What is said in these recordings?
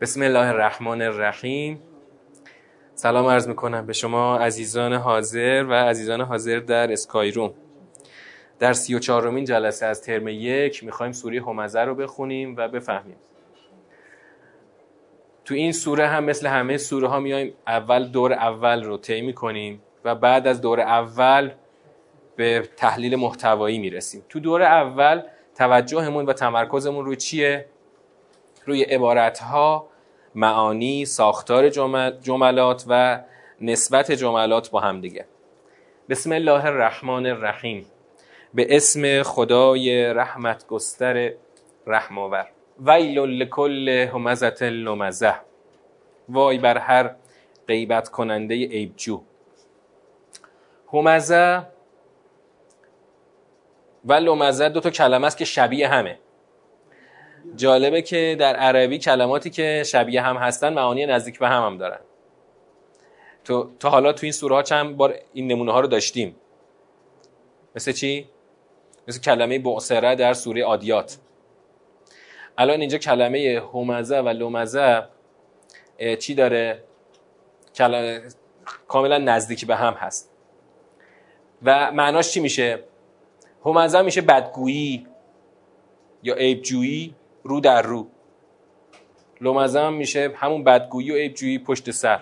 بسم الله الرحمن الرحیم. سلام عرض می‌کنم به شما عزیزان حاضر و عزیزان حاضر در اسکایروم در سی و چهارمین جلسه از ترم یک می‌خوایم سوره همزه رو بخونیم و بفهمیم. تو این سوره هم مثل همه سوره ها میایم اول دور اول رو طی می‌کنیم و بعد از دور اول به تحلیل محتوایی می‌رسیم. تو دور اول توجهمون و تمرکزمون روی چیه؟ روی عبارت ها معانی ساختار جملات و نسبت جملات با هم دیگه. بسم الله الرحمن الرحیم. به اسم خدای رحمت گستر رحماور ویل لکل همزت لمزه وای بر هر غیبت کننده عیبجو. همزه و لمزه دو تا کلمه است که شبیه همه. جالبه که در عربی کلماتی که شبیه هم هستن معانی نزدیک به هم هم دارن. تو تا حالا تو این سوره ها چند بار این نمونه ها رو داشتیم. مثل چی؟ مثل کلمه بعصره در سوره عادیات الان اینجا کلمه همزه و لمزه چی داره؟ کلمه کاملا نزدیک به هم هست. و معناش چی میشه؟ همزه میشه بدگویی یا عیبجویی. رو در رو. لومزه هم میشه همون بدگویی و عیبجویی پشت سر.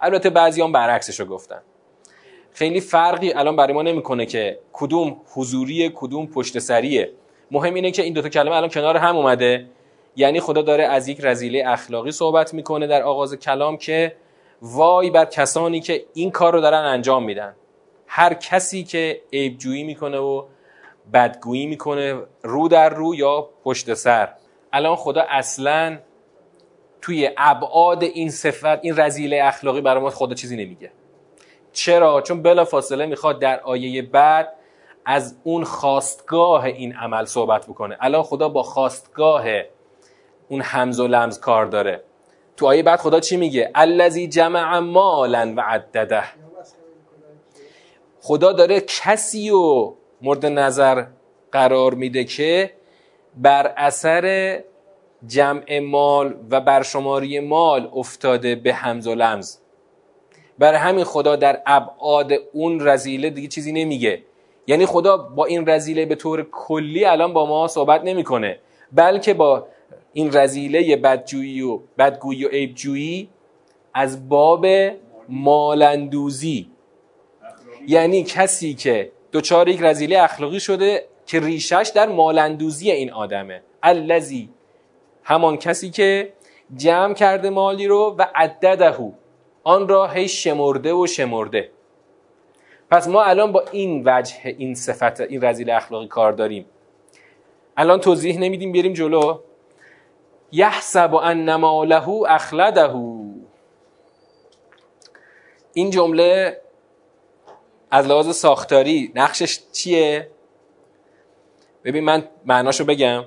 البته بعضی هم برعکسش رو گفتن. خیلی فرقی الان برای ما نمی‌کنه که کدوم حضوری کدوم پشت سریه. مهم اینه که این دوتا کلمه الان کنار هم اومده. یعنی خدا داره از یک رزیله اخلاقی صحبت می‌کنه در آغاز کلام که وای بر کسانی که این کار رو دارن انجام میدن. هر کسی که عیبجویی می‌کنه و بدگویی می‌کنه رو در رو یا پشت سر. الان خدا اصلا توی ابعاد این صفت این رزیله اخلاقی برای ما خدا چیزی نمیگه. چرا؟ چون بلا فاصله می‌خواد در آیه بعد از اون خواستگاه این عمل صحبت بکنه. الان خدا با خواستگاه اون همز و لمز کار داره. تو آیه بعد خدا چی میگه؟ الذی جمع مالا و عدده. خدا داره کسی و مورد نظر قرار میده که بر اثر جمع مال و برشماری مال افتاده به همز و لمز. برای همین خدا در ابعاد اون رزیله دیگه چیزی نمیگه. یعنی خدا با این رزیله به طور کلی الان با ما صحبت نمی‌کنه. بلکه با این رزیله بدجویی و بدگویی و عیبجویی از باب مالندوزی. یعنی کسی که دوچار یک رزیله اخلاقی شده که ریشش در مالندوزی این آدمه. الذی. همان کسی که جمع کرده مالی رو و عددهو. آن را هی شمرده و شمرده. پس ما الان با این وجه این صفت این رزیل اخلاقی کار داریم. الان توضیح نمیدیم بریم جلو. یحسب ان ماله اخلده. این جمله از لحاظ ساختاری نقشش چیه؟ ببین من معناشو بگم.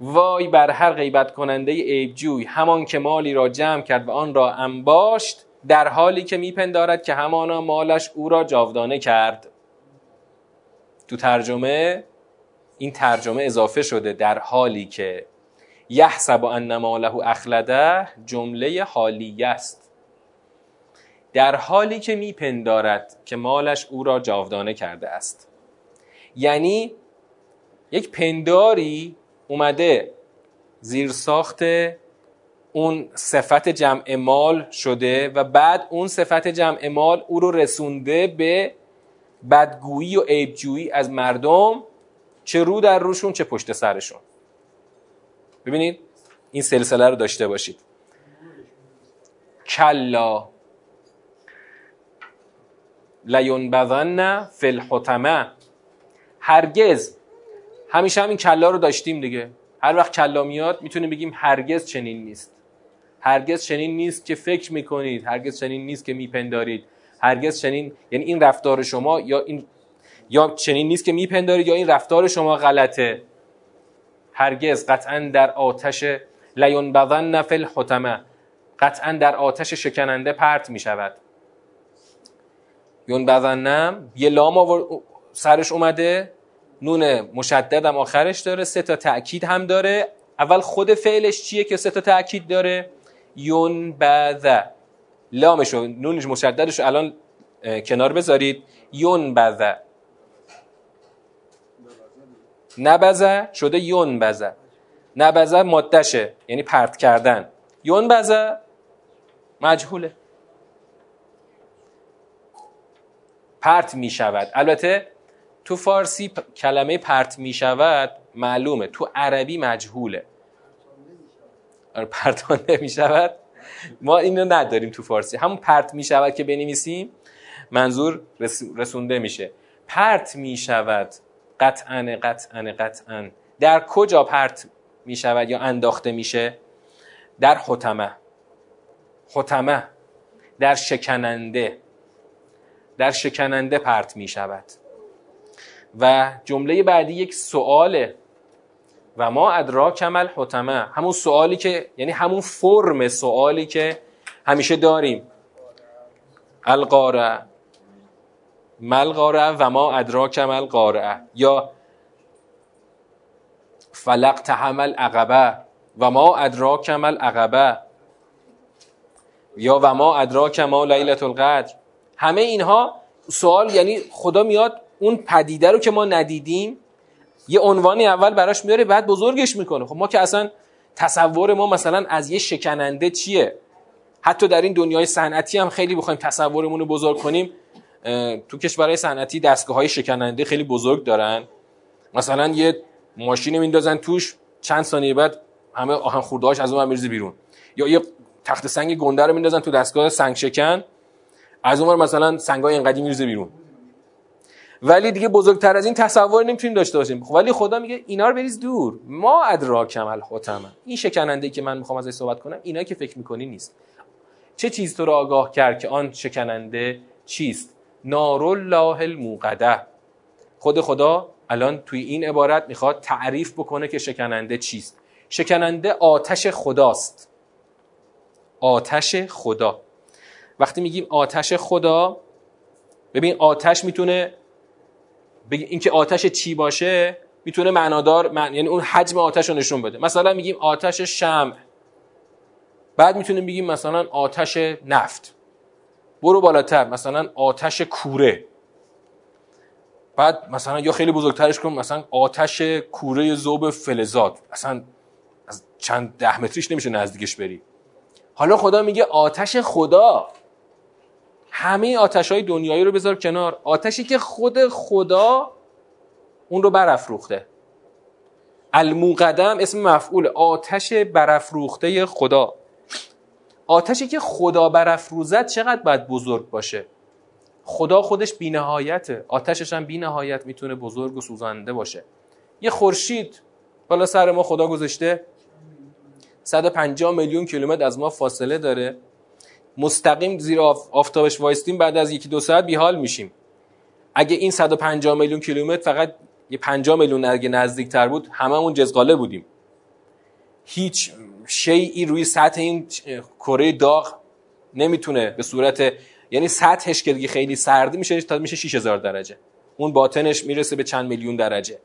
وای بر هر غیبت کننده عیبجوی همان که مالی را جمع کرد و آن را انباشت در حالی که میپندارد که همانا مالش او را جاودانه کرد. تو ترجمه این ترجمه اضافه شده در حالی که یحسب ان ماله اخلده جمله حالیه است. در حالی که میپندارد که مالش او را جاودانه کرده است. یعنی یک پنداری اومده زیر ساخت اون صفت جمع مال شده و بعد اون صفت جمع مال او رو رسونده به بدگویی و عیبجویی از مردم چه رو در روشون چه پشت سرشون. ببینید این سلسله رو داشته باشید. کلا لیونبذن فی الحتمه هرگز همیشه همین کلا رو داشتیم دیگه. هر وقت کلا میاد می‌تونیم بگیم هرگز چنین نیست. هرگز چنین نیست که فکر می‌کنید. هرگز چنین نیست که میپندارید. هرگز چنین یعنی این رفتار شما یا این یا چنین نیست که میپندارید یا این رفتار شما غلطه. هرگز. قطعا در آتش لیون بذن نفل حتمه قطعا در آتش شکننده پرت می‌شود. یون بذنم یه لام سرش اومده. نون مشدد هم آخرش داره سه تا تأکید هم داره. اول خود فعلش چیه که سه تا تاکید داره؟ یون بذ لامش و نونش مشددش الان کنار بذارید. یون بذ نبزه شده یون بزه نبزه مادشه یعنی پرت کردن. یون بزه مجهوله. پرت می شود البته تو فارسی کلمه پرت می شود معلومه. تو عربی مجهوله. آره پرتانده می شود. ما اینو نداریم تو فارسی. همون پرت می شود که بنویسیم منظور رسونده میشه. پرت می شود. قطعا قطعا قطعا. در کجا پرت می شود یا انداخته میشه؟ در حتمه حتمه در شکننده. در شکننده پرت می شود. و جمله بعدی یک سواله. و ما ادرا کمل حتمه. همون سوالی که یعنی همون فرم سوالی که همیشه داریم. القاره مل قاره و ما ادراک مل قاره یا فلق تحمل عقبه و ما ادراک مل عقبه یا و ما ادراک ما لیلت القدر. همه اینها سوال یعنی خدا میاد اون پدیده رو که ما ندیدیم یه عنوانی اول براش میاره بعد بزرگش می‌کنه. خب ما که اصلا تصور ما مثلا از یه شکننده چیه؟ حتی در این دنیای صنعتی هم خیلی بخوایم تصورمون رو بزرگ کنیم. تو کشورهای صنعتی دستگاه های شکننده خیلی بزرگ دارن. مثلا یه ماشین میندازن توش چند ثانیه بعد همه آهن خوردهاش از اون میرزه بیرون. یا یه تخت سنگ گنده رو میندازن تو دستگاه سنگ شکن از اون مثلا سنگای اینقدی میرزه بیرون. ولی دیگه بزرگتر از این تصور نمی‌تونیم داشته باشیم. ولی خدا میگه اینا رو بریز دور. ما ادراکم الحتم این شکننده که من می‌خوام ازش صحبت کنم اینا که فکر می‌کنی نیست. چه چیز تو رو آگاه کرد که آن شکننده چیست؟ نار الله الموقده. خود خدا الان توی این عبارت می‌خواد تعریف بکنه که شکننده چیست. شکننده آتش خداست. آتش خدا. وقتی میگیم آتش خدا ببین آتش می‌تونه اینکه آتش چی باشه می‌تونه معنادار من... یعنی اون حجم آتش رو نشون بده. مثلا میگیم آتش شمع. بعد می‌تونیم بگیم مثلا آتش نفت. برو بالاتر. مثلا آتش کوره. بعد مثلا یا خیلی بزرگترش کن مثلا آتش کوره زوب فلزات. اصلا از چند ده متریش نمیشه نزدیکش بری. حالا خدا میگه آتش خدا. همه آتش های دنیایی رو بذار کنار. آتشی که خود خدا اون رو برافروخته. الموقدم اسم مفعول آتش برافروخته خدا. آتشی که خدا برافروزد چقدر باید بزرگ باشه؟ خدا خودش بینهایته. آتشش هم بینهایت می‌تونه بزرگ و سوزنده باشه. یه خورشید بالا سر ما خدا گذاشته. 150 میلیون کیلومتر از ما فاصله داره. مستقیم زیر آفتابش وایستیم بعد از یکی دو ساعت بیحال میشیم. اگه این 150 میلیون کیلومتر فقط یه 50 میلیون اگه نزدیکتر بود هممون جزغاله بودیم. هیچ شیعی روی سطح این کره داغ نمی‌تونه به صورت یعنی سطحش که خیلی سرده میشه تا میشه 6000 درجه. اون باطنش می‌رسه به چند میلیون درجه.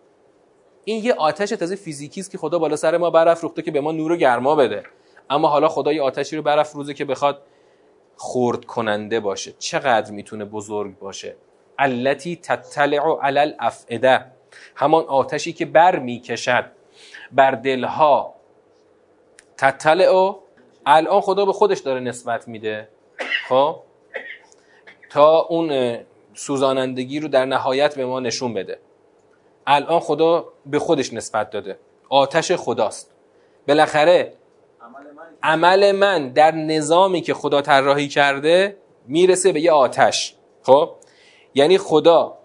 این یه آتش تازه فیزیکی است که خدا بالا سر ما برافروخته که به ما نور و گرما بده. اما حالا خدا یه آتشی رو برافروزه که بخواد خورد کننده باشه. چقدر می‌تونه بزرگ باشه. التي تطلع علی الافئده. همان آتشی که بر می‌کشد. بر دلها. تطلع الان خدا به خودش داره نسبت میده. خب؟ تا اون سوزانندگی رو در نهایت به ما نشون بده. الان خدا به خودش نسبت داده. آتش خداست. بالاخره عمل من در نظامی که خدا طراحی کرده می‌رسه به یه آتش. خب؟ یعنی خدا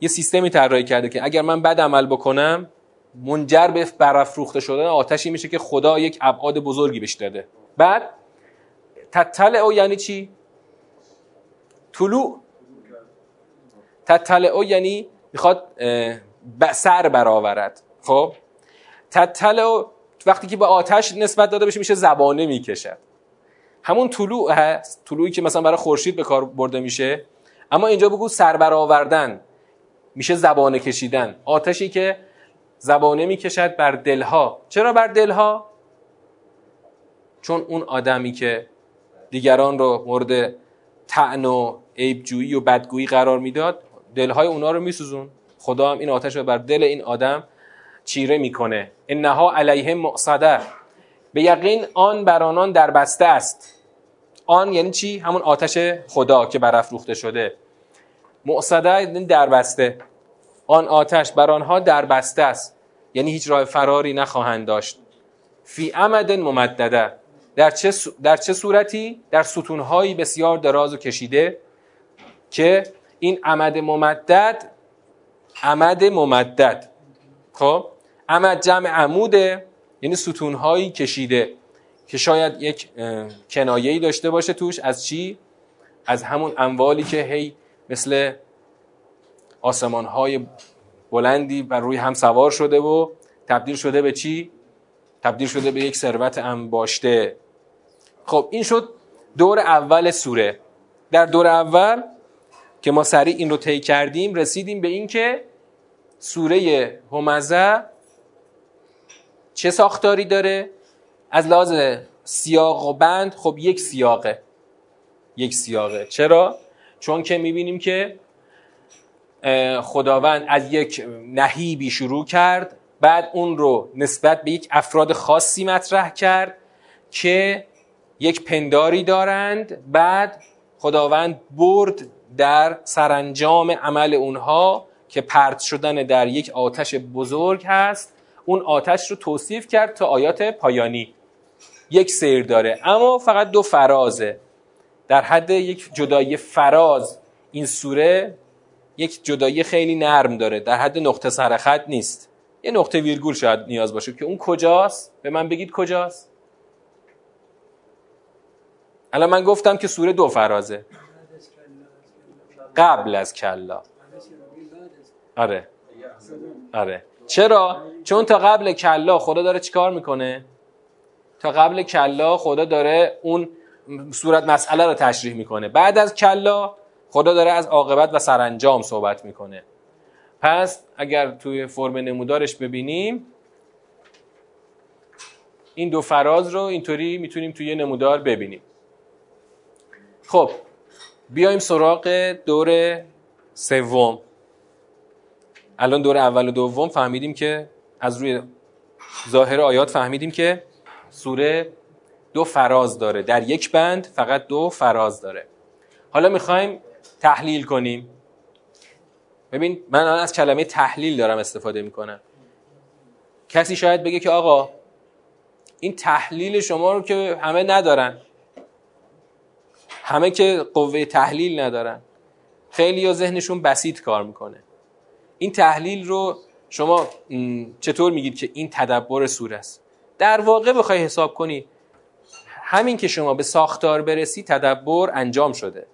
یه سیستمی طراحی کرده که اگر من بد عمل بکنم منجر به برافروخته شدن آتشی میشه که خدا یک ابعاد بزرگی بهش داده. بعد تطلع او یعنی چی؟ طلوع. تطلع یعنی می‌خواد سر برآورد. خب؟ تطلع وقتی که به آتش نسبت داده بشه میشه زبانه می‌کشد همون طلوع هست طلوعی که مثلا برای خورشید به کار برده میشه. اما اینجا بگو سر برآوردن میشه زبانه کشیدن. آتشی که زبانه می‌کشد بر دلها. چرا بر دلها؟ چون اون آدمی که دیگران رو مورد تعن و عیبجویی و بدگویی قرار می‌داد دلهای اونا رو میسوزون. خدا هم این آتش رو بر دل این آدم چیره می‌کنه. انها علیهم مؤصده. به یقین آن بر آنان در بسته است. آن یعنی چی؟ همون آتش خدا که برافروخته شده. مؤصده یعنی در بسته آن آتش بر آنها در بسته است. یعنی هیچ راه فراری نخواهند داشت. فی عمد ممدده. در چه, در چه صورتی؟ در ستونهایی بسیار دراز و کشیده که این عمد ممدد عمد ممدد. خب؟ عمد جمع عموده یعنی ستونهایی کشیده که شاید یک کنایه‌ای داشته باشه توش از چی؟ از همون اموالی که هی مثل آسمانهای بلندی بر روی هم سوار شده و تبدیل شده به چی؟ تبدیل شده به یک ثروت انباشته خب این شد دور اول سوره در دور اول که ما سریع این رو طی کردیم رسیدیم به اینکه سوره همزه چه ساختاری داره؟ از لحاظ سیاق و بند خب یک سیاقه. یک سیاقه. چرا؟ چون که می‌بینیم که خداوند از یک نهیبی شروع کرد بعد اون رو نسبت به یک افراد خاصی مطرح کرد که یک پنداری دارند بعد خداوند برد در سرانجام عمل اونها که پرت شدن در یک آتش بزرگ هست اون آتش رو توصیف کرد تا آیات پایانی. یک سیر داره. اما فقط دو فرازه. در حد یک جدایی فراز این سوره یک جدایی خیلی نرم داره. در حد نقطه سرخط نیست. یه نقطه ویرگول شاید نیاز باشه که اون کجاست؟ به من بگید کجاست؟ الان من گفتم که سوره دو فرازه. قبل از کلا. آره. آره. چرا؟ چون تا قبل کلا خدا داره چیکار می‌کنه؟ تا قبل کلا خدا داره اون صورت مسئله رو تشریح می‌کنه. بعد از کلا خدا داره از عاقبت و سرانجام صحبت می‌کنه. پس اگر توی فرم نمودارش ببینیم این دو فراز رو اینطوری می‌تونیم توی نمودار ببینیم. خب بیایم سراغ دور سوم. الان دور اول و دوم فهمیدیم که از روی ظاهر آیات فهمیدیم که سوره دو فراز داره. در یک بند فقط دو فراز داره. حالا می‌خوایم تحلیل کنیم. ببین من الان از کلمه تحلیل دارم استفاده می‌کنم. کسی شاید بگه که آقا این تحلیل شما رو که همه ندارن. همه که قوه تحلیل ندارن. خیلی یا ذهنشون بسیط کار می‌کنه. این تحلیل رو شما چطور میگید که این تدبر سوره است؟ در واقع بخوای حساب کنی همین که شما به ساختار برسی تدبر انجام شده.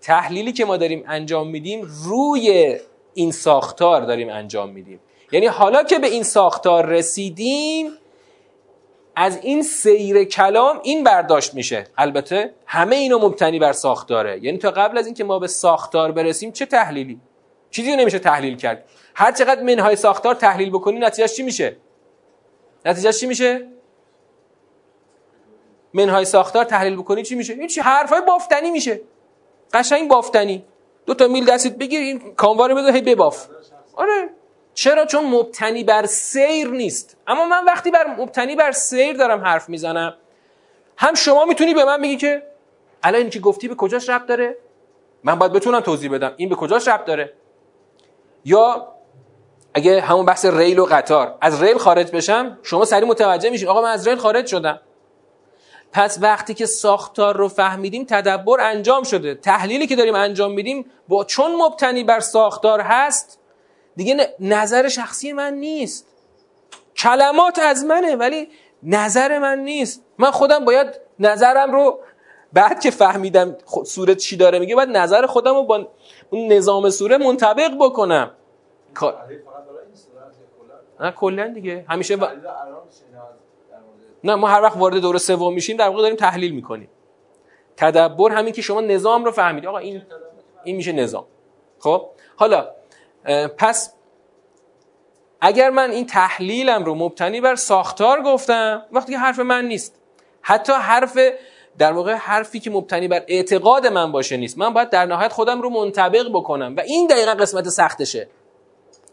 تحلیلی که ما داریم انجام میدیم روی این ساختار داریم انجام میدیم. یعنی حالا که به این ساختار رسیدیم از این سیر کلام این برداشت میشه. البته همه اینو مبتنی بر ساختاره. یعنی تا قبل از اینکه ما به ساختار برسیم چه تحلیلی؟ چیزی نمیشه تحلیل کرد. هر چقدر منهای ساختار تحلیل بکنی نتیجهش چی میشه؟ نتیجهش چی میشه؟ منهای ساختار تحلیل بکنی چی میشه؟ چی حرفای بافتنی میشه. قشنگ بافتنی. دو تا میل دستت بگیر این کاموار بذار هی بباف. آره. چرا؟ چون مبتنی بر سیر نیست. اما من وقتی بر مبتنی بر سیر دارم حرف می‌زنم هم شما می‌تونی به من بگی که الان این که گفتی به کجاش ربط داره؟ من باید بتونم توضیح بدم. این به کجاش ربط داره؟ یا اگه همون بحث ریل و قطار از ریل خارج بشم شما سریع متوجه میشین آقا من از ریل خارج شدم. پس وقتی که ساختار رو فهمیدیم تدبر انجام شده. تحلیلی که داریم انجام میدیم با چون مبتنی بر ساختار هست دیگه نظر شخصی من نیست. کلمات از منه ولی نظر من نیست. من خودم باید نظرم رو بعد که فهمیدم سوره چی داره میگه باید نظر خودم رو با اون نظام سوره منطبق بکنم. نه کلا دیگه. همیشه نه ما هر وقت وارد دور سوم میشیم در واقع داریم تحلیل می‌کنیم. تدبر همین که شما نظام رو فهمیدید آقا این این میشه نظام. خب؟ حالا پس اگر من این تحلیلم رو مبتنی بر ساختار گفتم وقتی که حرف من نیست. حتی حرف در واقع حرفی که مبتنی بر اعتقاد من باشه نیست. من باید در نهایت خودم رو منطبق بکنم. و این دقیقا قسمت سختشه.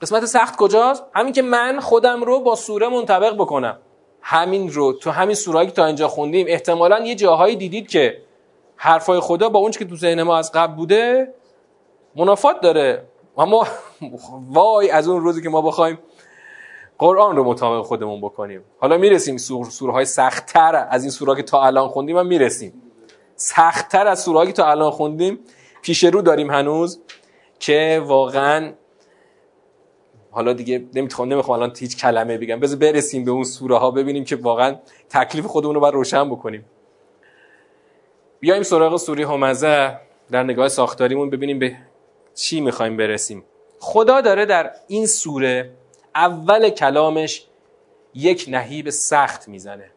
قسمت سخت کجاست؟ همین که من خودم رو با سوره منطبق بکنم. همین رو. تو همین سورایی که تا اینجا خوندیم احتمالا یه جاهایی دیدید که حرفای خدا با اون که تو ذهن ما از قبل بوده منافات داره. اما وای از اون روزی که ما بخوایم قرآن رو مطابق خودمون بکنیم. حالا می‌رسیم سوره های سختتر از این سوره که تا الان خوندیم هم می‌رسیم. سختتر از سوره که تا الان خوندیم پیش رو داریم هنوز که واقعا حالا دیگه نمی‌تونم نمی‌خوام الان هیچ کلمه بگم. بذار برسیم به اون سوره ها ببینیم که واقعا تکلیف خودمون رو باید روشن بکنیم. بیایم سراغ سوره همزه در نگاه ساختاریمون ببینیم به چی می‌خوایم برسیم. خدا داره در این سوره اول کلامش یک نهیب سخت می‌زنه.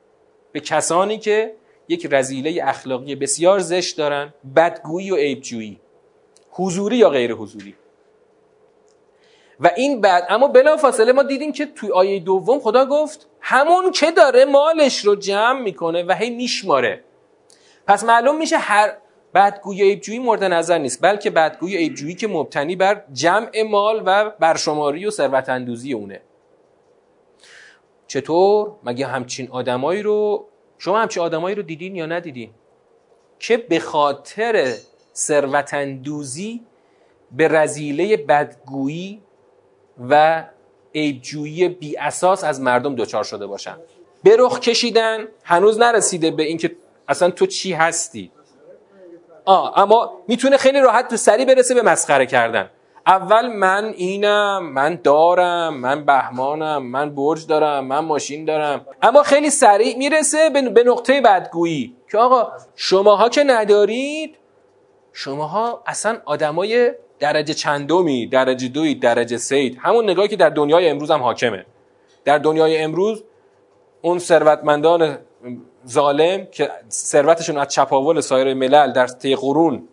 به کسانی که یک رزیله اخلاقی بسیار زشت دارن بدگویی و عیبجویی. حضوری یا غیر حضوری. و این بعد اما بلا فاصله ما دیدیم که توی آیه دوم خدا گفت همون که داره مالش رو جمع می‌کنه و هی میشماره. پس معلوم میشه هر بدگویی عیبجویی مورد نظر نیست بلکه بدگویی عیبجویی که مبتنی بر جمع مال و برشماری و ثروت اندوزی اونه. چطور؟ مگه همچین آدمایی رو شما همچین آدمایی رو دیدین یا ندیدین؟ که به خاطر ثروت اندوزی به رزیله بدگویی و عیبجویی بی اساس از مردم دچار شده باشن. به رخ کشیدن هنوز نرسیده به اینکه اصلا تو چی هستی؟ آه اما می‌تونه خیلی راحت سری برسه به مسخره کردن. اول من اینم من دارم من بهمانم من برج دارم من ماشین دارم. اما خیلی سریع می‌رسه به نقطه بدگویی که آقا شماها که ندارید شماها اصلا آدمای درجه چندمی درجه دوی درجه سید. همون نگاهی که در دنیای امروز هم حاکمه. در دنیای امروز اون ثروتمندان ظالم که ثروتشون از چپاول سایر ملل در طی قرون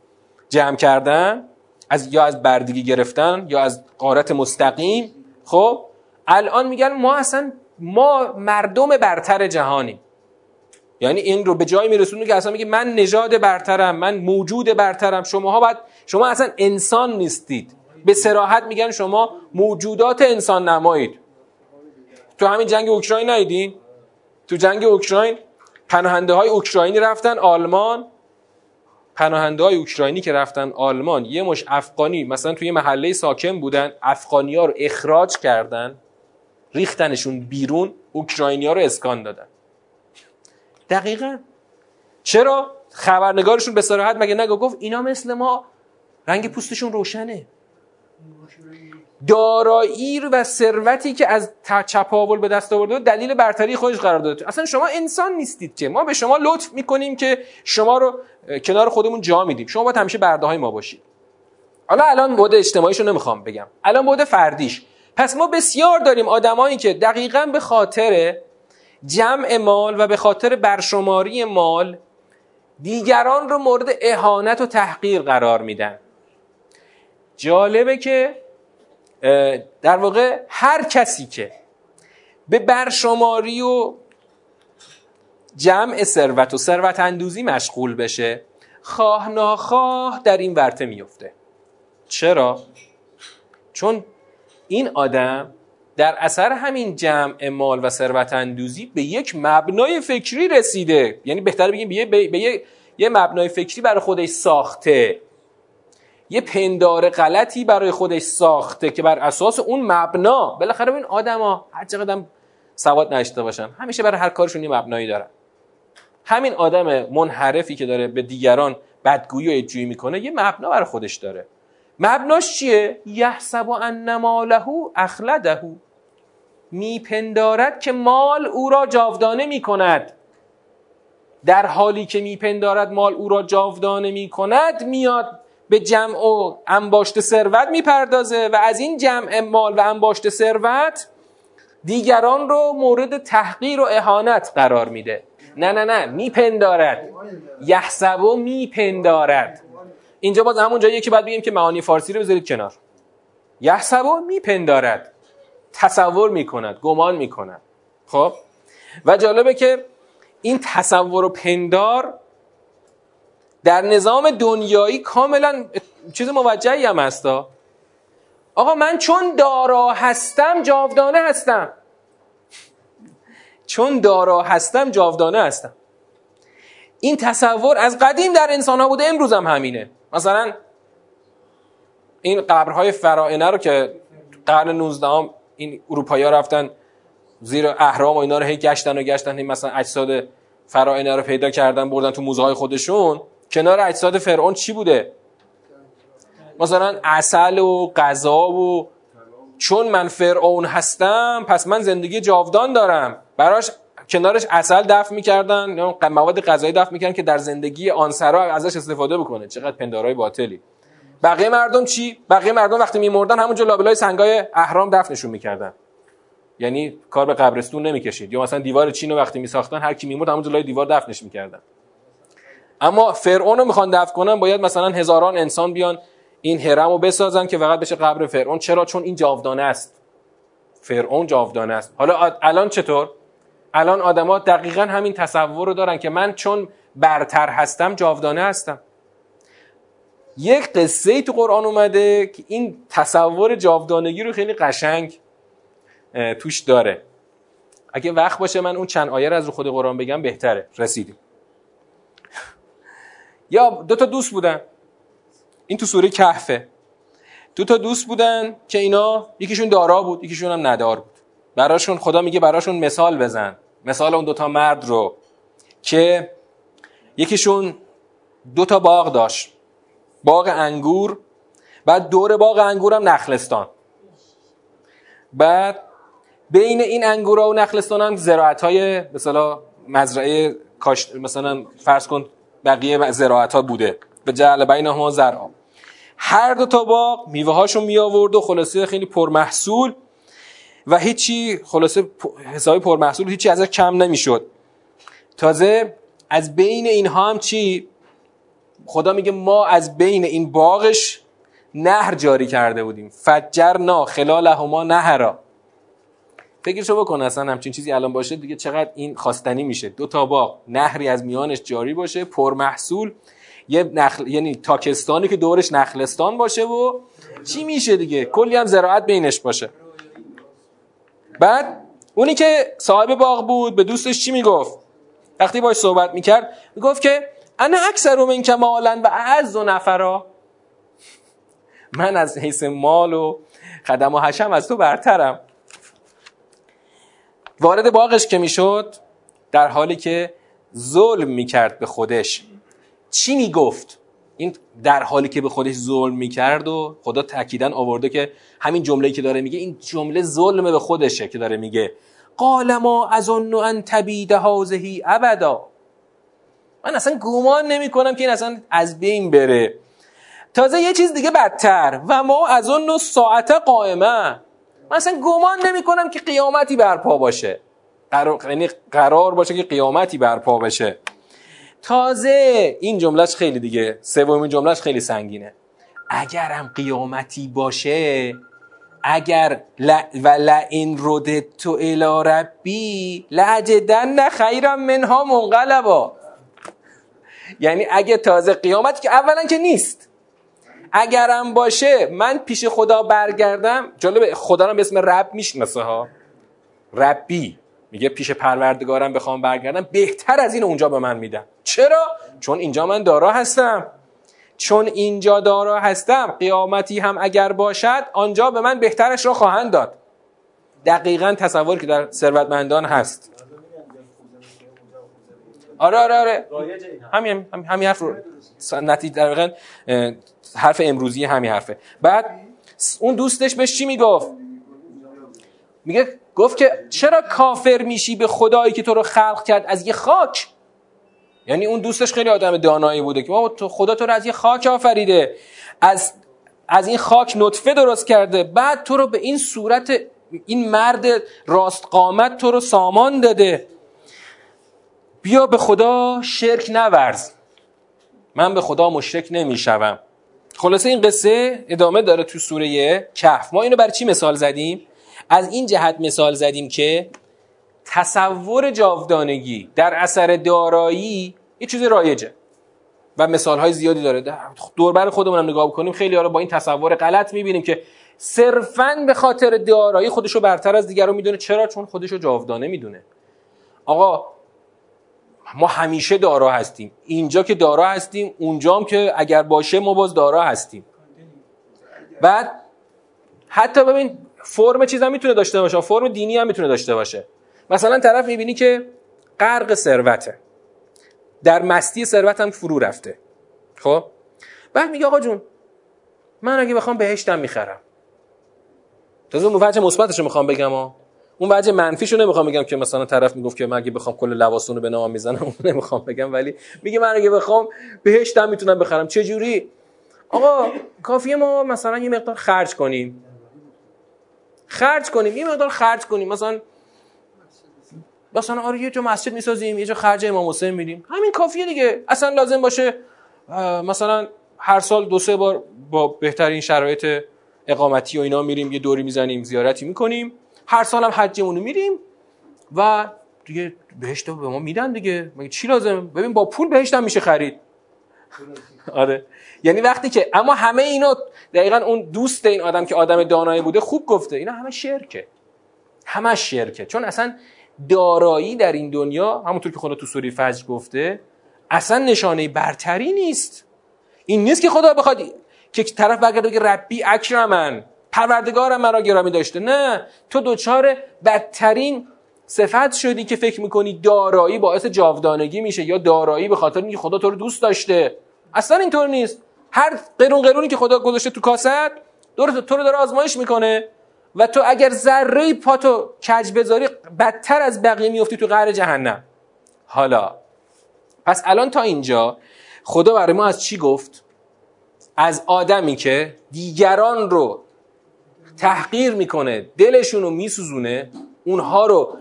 جمع کردن از یا از بردگی گرفتن یا از قارت مستقیم خب الان میگن ما اصلا ما مردم برتر جهانیم. یعنی این رو به جایی میرسونه که اصلا میگه من نژاد برترم من موجود برترم. شماها باید شما اصلا انسان نیستید. به سراحت میگن شما موجودات انسان نمایید. تو همین جنگ اوکراین نیدین تو جنگ اوکراین؟ پناهنده های اوکراینی رفتن آلمان. پناهنده های اوکراینی که رفتن آلمان یه مش افغانی مثلا توی محله ساکن بودن افغانی ها رو اخراج کردن ریختنشون بیرون اوکراینی ها رو اسکان دادن. دقیقا. چرا؟ خبرنگارشون به صراحت مگه نگو گفت اینا مثل ما رنگ پوستشون روشنه. دارایی و ثروتی که از چپاول به دست آورده دلیل برتری خودش قرار داده. اصلا شما انسان نیستید که. ما به شما لطف می‌کنیم که شما رو کنار خودمون جا میدیم. شما باید همیشه برده های ما باشید. حالا الان بود اجتماعیشو نمی‌خوام بگم. الان بود فردیش. پس ما بسیار داریم آدمایی که دقیقا به خاطر جمع مال و به خاطر برشماری مال دیگران رو مورد اهانت و تحقیر قرار میدن. جالبه که در واقع هر کسی که به برشماری و جمع ثروت و ثروت اندوزی مشغول بشه خواه ناخواه در این ورته میفته چرا؟ چون این آدم در اثر همین جمع مال و ثروت اندوزی به یک مبنای فکری رسیده. یعنی بهتر بگیم به, به, به یه مبنای فکری برای خودش ساخته. یه پندار غلطی برای خودش ساخته که بر اساس اون مبنا بالاخره این آدما هر چقدر سواد نشته باشن همیشه برای هر کارشون یه مبنایی دارن. همین آدم منحرفی که داره به دیگران بدگویی و اجویی می‌کنه یه مبنا برای خودش داره. مبناش چیه؟ یحسب ان ماله اخلده. میپندارد که مال او را جاودانه می‌کند. در حالی که میپندارد مال او را جاودانه می‌کند میاد به جمع و انباشت ثروت می‌پردازه و از این جمع مال و انباشت ثروت دیگران رو مورد تحقیر و اهانت قرار میده. نه نه نه میپندارد. یحسب و میپندارد. اینجا باز همون جاییه که باید بگیم که معانی فارسی رو بذارید کنار. یحسب و میپندارد. تصور می‌کند گمان می‌کند. خب؟ و جالبه که این تصور و پندار در نظام دنیایی کاملا چیز موجهی هم هستا آقا من چون دارا هستم جاودانه هستم. چون دارا هستم جاودانه هستم. این تصور از قدیم در انسان ها بوده امروز هم همینه. مثلا این قبرهای فرائنه رو که قرن 19 هم این اروپایی رفتن زیر اهرام و اینا رو هی گشتن و گشتن هی مثلا اجساد فرائنه رو پیدا کردن بردن تو موزه های خودشون. کنار اجساد فرعون چی بوده؟ مثلا اصل و غذا و چون من فرعون هستم پس من زندگی جاودان دارم. براش کنارش اصل دفع می‌کردن مواد غذایی دفع می‌کردن که در زندگی آن سرا ازش استفاده بکنه. چقدر پندارای باطلی. بقیه مردم چی؟ بقیه مردم وقتی میمردن همونجا لابلای سنگای اهرام دفنشون می‌کردن. یعنی کار به قبرستون نمی‌کشید. یا مثلا دیوار چین رو وقتی میساختن هر کی میمرد همون جلوی دیوار دفنش می‌کردن. اما فرعون رو می‌خوان دفن کنن باید مثلا هزاران انسان بیان این هرم رو بسازن که فقط بشه قبر فرعون. چرا؟ چون این جاودانه است. فرعون جاودانه است. حالا الان چطور؟ الان آدما دقیقا همین تصور رو دارن که من چون برتر هستم جاودانه هستم. یک قصه ای تو قرآن اومده که این تصور جاودانگی رو خیلی قشنگ توش داره. اگه وقت باشه من اون چند آیه از رو خود قرآن بگم بهتره. رسیدیم. یا دو تا دوست بودن. این تو سوره کهفه. دو تا دوست بودن که اینا یکیشون دارا بود یکیشون هم ندار بود. براشون خدا میگه براشون مثال بزن. مثال اون دوتا مرد رو که یکیشون دو تا باغ داشت. باغ انگور بعد دور باغ انگور هم نخلستان. بعد بین این انگورا و نخلستان هم زراعت های مثلا مزرعه کاشت مثلا فرض کن بقیه زراعت ها بوده. به جعل بینهما زرع. هر دو تا باغ میوه هاشون می آورد و خلاصه خیلی پرمحصول و هیچی خلاصه حسابی پرمحصول هیچی ازش کم نمی‌شد. تازه از بین اینها هم چی؟ خدا میگه ما از بین این باغش نهر جاری کرده بودیم. فجرنا خلالهما نهرا. فکرشو بکن اصلا همچین چیزی الان باشه دیگه چقدر این خواستنی میشه. دو تا باغ نهری از میانش جاری باشه پرمحصول یه نخل... یعنی تاکستانی که دورش نخلستان باشه و چی میشه دیگه؟ کلی هم زراعت بینش باشه. بعد اونی که صاحب باغ بود به دوستش چی می‌گفت؟ وقتی باش صحبت می‌کرد می‌گفت که انا اکثر من کمالا و اعز و نفرا. من از حیث مال و خدم و حشم از تو برترم. وارد باغش که می‌شد در حالی که ظلم می‌کرد به خودش. چی می‌گفت؟ این در حالی که به خودش ظلم می‌کرد و خدا تاکیدا آورده که همین جمله که داره میگه این جمله ظلم به خودشه که داره میگه. قال ما اظن ان تبید هذه ابدا. من اصلا گمان نمی کنم که این اصلا از بین بره. تازه یه چیز دیگه بدتر. و ما از اون ساعت قائمه. من اصلا گمان نمی کنم که قیامتی برپا باشه. یعنی قرار باشه که قیامتی برپا بشه. تازه این جملهش خیلی دیگه سومین جملهش خیلی سنگینه. اگرم قیامتی باشه اگر ل... و لئن رددت الی ربی لجدن خیرا منها منقلبا. یعنی اگه تازه قیامتی که اولا که نیست. اگرم باشه من پیش خدا برگردم. جالب خدا رو به اسم رب می‌شناسه ها ربی. میگه پیش پروردگارم بخوام برگردم. بهتر از این اونجا به من میدم چرا؟ چون اینجا من دارا هستم. چون اینجا دارا هستم قیامتی هم اگر باشد آنجا به من بهترش را خواهند داد. دقیقا تصور که در ثروتمندان هست. آره آره آره. همین همین حرف رو. نتیجه در حرف امروزی همین حرفه. بعد اون دوستش بهش چی می‌گفت؟ میگه گفت که چرا کافر میشی به خدایی که تو رو خلق کرد از یه خاک؟ یعنی اون دوستش خیلی آدم دانایی بوده که تو خدا تو رو از یه خاک آفریده. از از این خاک نطفه درست کرده. بعد تو رو به این صورت این مرد راست قامت تو رو سامان داده. بیا به خدا شرک نورز. من به خدا مشرک نمی‌شوم. خلاصه این قصه ادامه داره تو سوره کهف. ما اینو برای چی مثال زدیم؟ از این جهت مثال زدیم که تصور جاودانگی در اثر دارایی یه چیز رایجه و مثال های زیادی داره. دوربر خودمون هم نگاه کنیم خیلی ها با این تصور غلط می‌بینیم که صرفا به خاطر دارایی خودشو برتر از دیگران می‌دونه. چرا؟ چون خودشو جاودانه می‌دونه. آقا ما همیشه دارا هستیم. اینجا که دارا هستیم اونجا که اگر باشه ما باز دارا هستیم. بعد حتی ببین فرم چیز هم می‌تونه داشته باشه. فرم دینی هم می‌تونه داشته باشه. مثلا طرف می‌بینی که غرق ثروته. در مستی ثروت هم فرو رفته. خب؟ بعد میگه آقا جون من اگه بخوام بهشتم می‌خرم. تازه اون مثبتش می‌خوام بگم ها. اون وجه منفیشو نمی‌خوام بگم که مثلا طرف می‌گفت که من اگه بخوام کل لباسون رو به نام می‌زنم اون نمی‌خوام بگم ولی میگه من اگه بخوام بهشتم می‌تونم بخرم. چه جوری آقا کافیه ما مثلا یه مقدار خرج کنیم. خرج کنیم یه مقدار خرج کنیم. مثلا مثلا آره یه جا مسجد می‌سازیم یه جا خرج امام حسین میدیم همین کافیه دیگه. اصلا لازم باشه مثلا هر سال دو سه بار با بهترین شرایط اقامتی و اینا میریم یه دوری می‌زنیم زیارتی می‌کنیم. هر سال هم حجمون رو میریم و دیگه بهشت به ما میدن دیگه. مگه چی لازم ببین با پول بهشت هم میشه خرید. آره. یعنی وقتی که اما همه اینا دقیقا اون دوست این آدم که آدم دانایی بوده خوب گفته. اینا همه شرکه. همه شرکه. چون اصلا دارایی در این دنیا همونطور که خدا تو سوره فجر گفته اصلا نشانه برتری نیست. این نیست که خدا بخواد که طرف بگرده که ربی اکرمن. پروردگارم مرا گرامی داشته. نه تو دوچار بدترین صفت شدی که فکر می‌کنی دارایی باعث جاودانگی میشه یا دارایی به خاطر اینکه خدا تو رو دوست داشته. اصلا اینطور نیست. هر قرون قرونی که خدا گذاشته تو کاست دور تو رو داره آزمایش می‌کنه. و تو اگر ذره پاتو کج بذاری بدتر از بقیه میفتی تو قعر جهنم. حالا پس الان تا اینجا خدا برای ما از چی گفت؟ از آدمی که دیگران رو تحقیر می‌کنه دلشون رو میسوزونه اونها رو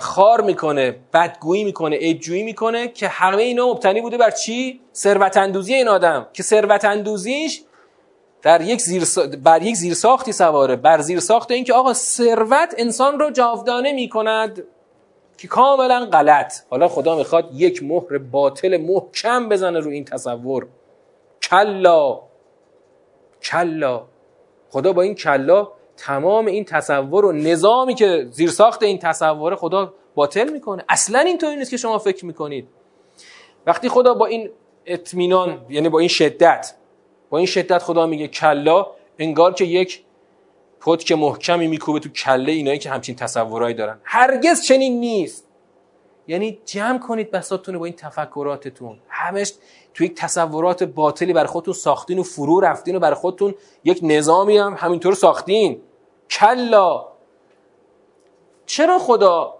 خار می‌کنه بدگویی می‌کنه عیبجویی می‌کنه که همه اینا مبتنی بوده بر چی؟ ثروت اندوزی این آدم که ثروت اندوزیش در یک زیر بر یک زیرساختی سواره بر زیرساخت این که آقا ثروت انسان رو جاودانه می‌کند که کاملا غلط. حالا خدا می‌خواد یک مهر باطل محکم بزنه رو این تصور. کلا. کلا. خدا با این کلا تمام این تصور و نظامی که زیرساخت این تصوره خدا باطل می‌کنه. اصلا اینطوری نیست که شما فکر می‌کنید. وقتی خدا با این اطمینان یعنی با این شدت با این شدت خدا میگه کلا انگار که یک پد که محکمی میکوبه تو کله اینایی که همچین تصورایی دارن. هرگز چنین نیست. یعنی جمع کنید بساتون با این تفکراتتون. همش تو یک تصورات باطلی برای خودتون ساختین و فرو رفتین و برای خودتون یک نظامی هم همینطور ساختین. کلا. چرا خدا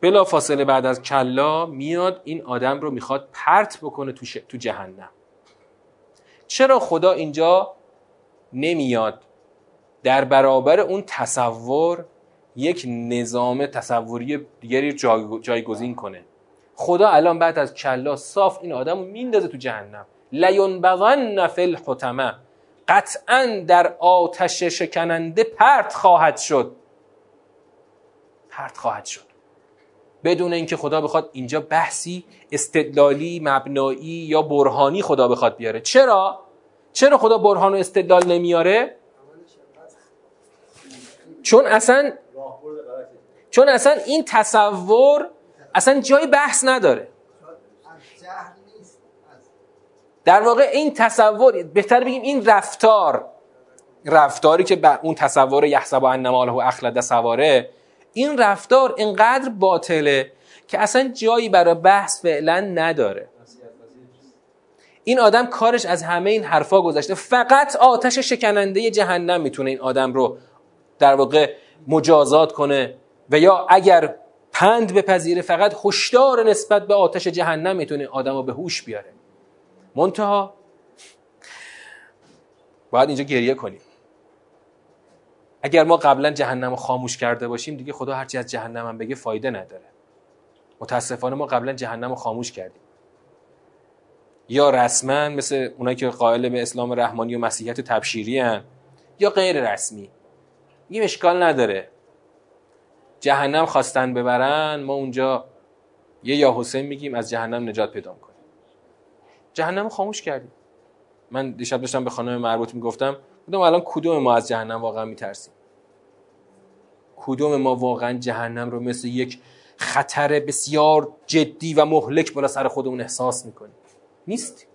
بلا فاصله بعد از کلا میاد این آدم رو می‌خواد پرت بکنه تو, تو جهنم؟ چرا خدا اینجا نمیاد در برابر اون تصور یک نظام تصوری دیگری جایگزین کنه. خدا الان بعد از کلا صاف این آدم رو میندازه تو جهنم. بغن فی الحتمه قطعا در آتش شکننده پرت خواهد شد. پرت خواهد شد. بدون اینکه خدا بخواد اینجا بحثی استدلالی مبنایی یا برهانی خدا بخواد بیاره. چرا؟ چرا خدا برهان و استدلال نمیاره؟ چون اصلا چون اصلا این تصور اصلا جای بحث نداره. در واقع این تصور بهتر بگیم این رفتار رفتاری که به اون تصور یحسب انما له اخلد سواره این رفتار اینقدر باطله که اصلا جایی برای بحث فعلا نداره. این آدم کارش از همه این حرفا گذشته. فقط آتش شکننده جهنم می‌تونه این آدم رو در واقع مجازات کنه. و یا اگر پند بپذیره فقط هشدار نسبت به آتش جهنم می‌تونه آدم رو به هوش بیاره. منتها باید اینجا گریه کنیم. اگر ما قبلا جهنم رو خاموش کرده باشیم دیگه خدا هرچی از جهنم هم بگه فایده نداره. متاسفانه ما قبلا جهنم رو خاموش کردیم. یا رسما مثل اونایی که قائل به اسلام رحمانی و مسیحیت تبشیری هن یا غیر رسمی. میگیم اشکال نداره. جهنم خواستن ببرن ما اونجا یه یا حسین میگیم از جهنم نجات پیدا کنیم جهنم خاموش کردیم. من دیشب داشتم به خانم مربوط می‌گفتم گفتم الان کدوم ما از جهنم واقعا میترسیم؟ کدوم ما واقعا جهنم رو مثل یک خطر بسیار جدی و مهلک بالا سر خودمون احساس می‌کنیم؟ نیست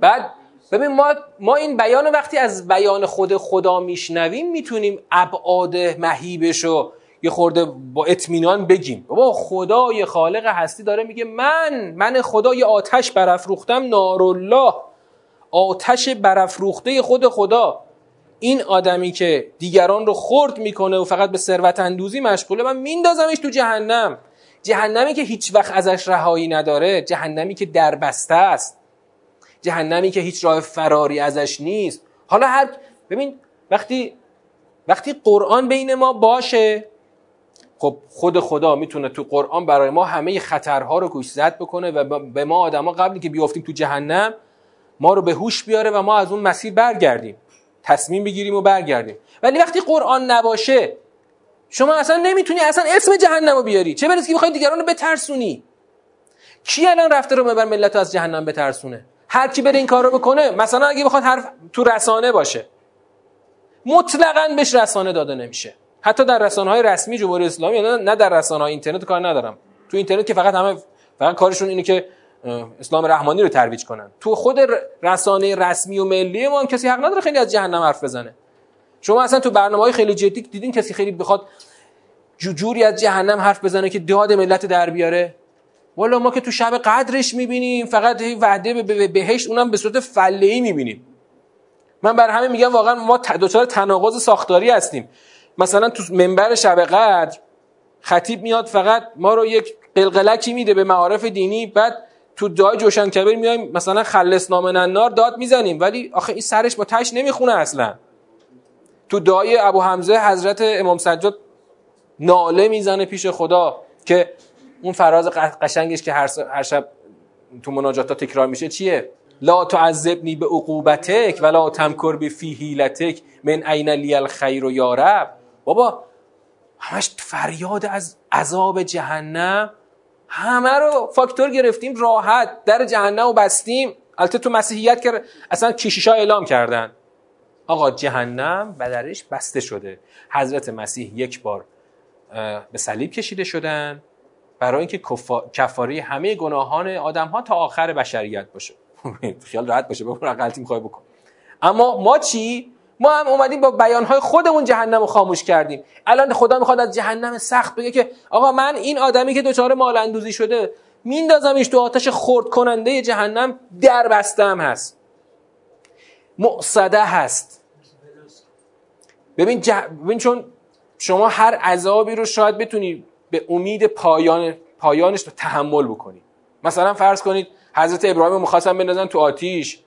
بعد ببین ما, ما این بیان وقتی از بیان خود خدا میشنویم می‌تونیم ابعاد مهیبش رو یه خورده با اطمینان بگیم. بابا خدای خالق هستی داره میگه من من خدا یه آتش برافروختم نارالله. آتش برافروخته خود خدا. این آدمی که دیگران رو خرد می‌کنه و فقط به ثروت اندوزی مشغوله من میندازمش تو جهنم. جهنمی که هیچ وقت ازش رهایی نداره جهنمی که دربسته است. جهنمی که هیچ راه فراری ازش نیست. حالا هر ببین وقتی وقتی قرآن بین ما باشه خب خود خدا می‌تونه تو قرآن برای ما همه خطرها رو گوشزد بکنه و به ما آدما قبلی که بیافتیم تو جهنم ما رو به هوش بیاره و ما از اون مسیر برگردیم. تصمیم بگیریم و برگردیم. ولی وقتی قرآن نباشه شما اصلا نمی‌تونی اصلا اسم جهنم رو بیاری. چه برسی که بخوای دیگران رو بترسونی؟ کی الان رفته رو ببر ملت از جهنم بترسونه؟ هر کی بره این کار رو بکنه مثلا اگه بخواد حرف تو رسانه باشه مطلقا بهش رسانه داده نمیشه. حتی در رسانه های رسمی جمهوری اسلامی نه در رسانه های اینترنت کار ندارم. تو اینترنت که فقط همه فقط کارشون اینه که اسلام رحمانی رو ترویج کنن. تو خود رسانه رسمی و ملی ما هم کسی حق نداره خیلی از جهنم حرف بزنه. شما اصلا تو برنامه های خیلی جدی دیدین کسی خیلی بخواد جوری از جهنم حرف بزنه که داد ملت در بیاره؟ والا ما که تو شب قدرش می‌بینیم فقط وعده به بهشت اونم به صورت فله ای می‌بینیم. من بر همه میگم واقعا ما دچار تناقض ساختاری هستیم. مثلا تو منبر شب قدر خطیب میاد فقط ما رو یک قلقلکی میده به معارف دینی بعد تو دعای جوشن کبیر میایم مثلا خلص نام نار داد می‌زنیم ولی آخه این سرش با تش نمی‌خونه اصلا. تو دعای ابو حمزه حضرت امام سجاد ناله می‌زنه پیش خدا که اون فراز قشنگش که هر شب تو مناجات تکرار میشه چیه؟ لا تعذبنی به عقوبتک ولا تمکر به فی حیلتک من عین لی الخیر و یارب بابا همش فریاد از عذاب جهنم. همه رو فاکتور گرفتیم راحت در جهنم و بستیم. البته تو مسیحیت که اصلا کشیشا اعلام کردن. آقا جهنم بدرش بسته شده. حضرت مسیح یک بار به صلیب کشیده شدن. برای اینکه کفاره همه گناهان آدم ها تا آخر بشریت باشه. خیال راحت باشه بگو غلطی می‌خوای بکن. اما ما چی؟ ما هم اومدیم با بیانهای خودمون جهنم رو خاموش کردیم. الان خدا می‌خواد از جهنم سخت بگه که آقا من این آدمی که دچار مال اندوزی شده میندازمش تو آتش خرد کننده جهنم در بستم هست. مقصده هست. ببین, ببین چون شما هر عذابی رو شاید بتونی به امید پایان پایانش رو تحمل بکنی. مثلا فرض کنید حضرت ابراهیم مخواستن بندازن تو آتیش.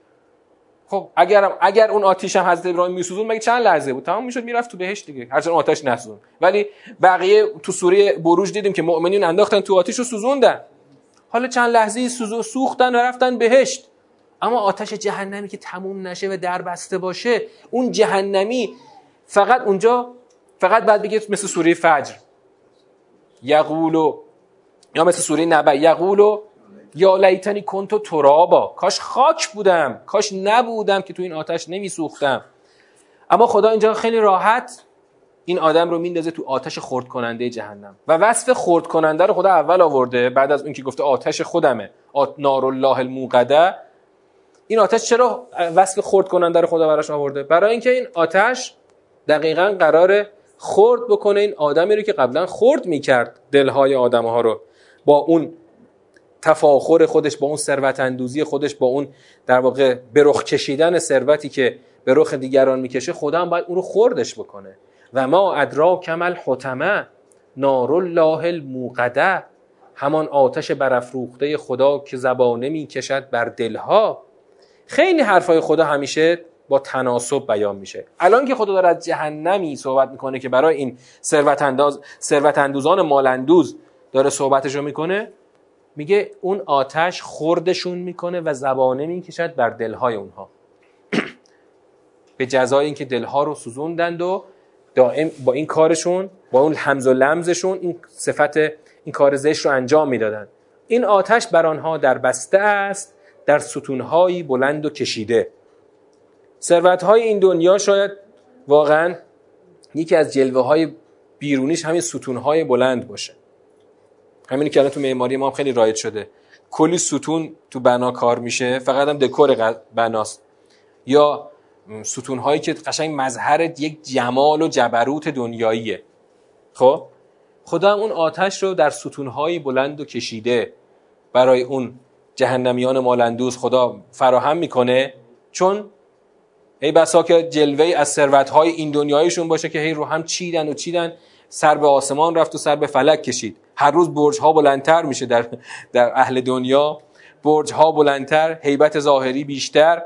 خب اگر اگر اون آتیش هم حضرت ابراهیم میسوزون مگه چند لحظه بود؟ تمام می‌شد می‌رفت تو بهشت دیگه. هرچند آتش نسوزون. ولی بقیه تو سوره بروج دیدیم که مؤمنین انداختن تو آتیش رو سوزوندن. حالا چند لحظه سوزو سوختن و رفتن بهشت. اما آتش جهنمی که تموم نشه و در بسته باشه اون جهنمی فقط اونجا فقط بعد بگید مثل سوره فجر. یقولو. یا مثل سوره نبع یقولو یا لیتنی کنتو ترابا. کاش خاک بودم. کاش نبودم که تو این آتش نمیسوختم. اما خدا اینجا خیلی راحت این آدم رو میندازه تو آتش خرد کننده جهنم. و وصف خرد کننده رو خدا اول آورده بعد از اینکه گفته آتش خودمه. آت نار الله الموقده. این آتش چرا وصف خرد کننده رو خدا براش آورده؟ برای اینکه این آتش دقیقا قرار خرد بکنه این آدمی رو که قبلا خرد می‌کرد دلهای آدمها رو. با اون تفاخر خودش با اون ثروت اندوزی خودش با اون در واقع به رخ کشیدن ثروتی که به رخ دیگران می‌کشه خدا هم باید اون رو خوردش بکنه. و ما ادرا کمل حتمه نار الله الموقده همان آتش برافروخته خدا که زبانه می‌کشد بر دلها. خیلی حرفای خدا همیشه با تناسب بیان میشه. الان که خدا داره از جهنمی صحبت می‌کنه که برای این ثروت انداز ثروت اندوزان مالندوز داره صحبتش رو می‌کنه میگه اون آتش خوردشون می‌کنه و زبانه می‌کشد بر دلهای اونها. به جزای اینکه دلها رو سوزوندند و دائم با این کارشون با اون همز و لمزشون این صفت این کار زشت رو انجام می‌دادند. این آتش بر آنها در بسته است در ستونهایی بلند و کشیده. ثروتهای این دنیا شاید واقعا یکی از جلوه های بیرونیش همین ستونهای بلند باشه. همینی که الان تو معماری ما هم خیلی رایج شده. کلی ستون تو بنا کار میشه فقط هم دکور بناست. یا ستون هایی که قشنگ مظهر یک جمال و جبروت دنیاییه. خب؟ خدا هم اون آتش رو در ستون های بلند و کشیده برای اون جهنمیان مالندوز خدا فراهم می‌کنه. چون ای بسا که جلوه از ثروت های این دنیایشون باشه که هی رو هم چیدن و چیدن. سر به آسمان رفت و سر به فلک کشید. هر روز برج ها بلندتر میشه در, در اهل دنیا. برج ها بلندتر هیبت ظاهری بیشتر.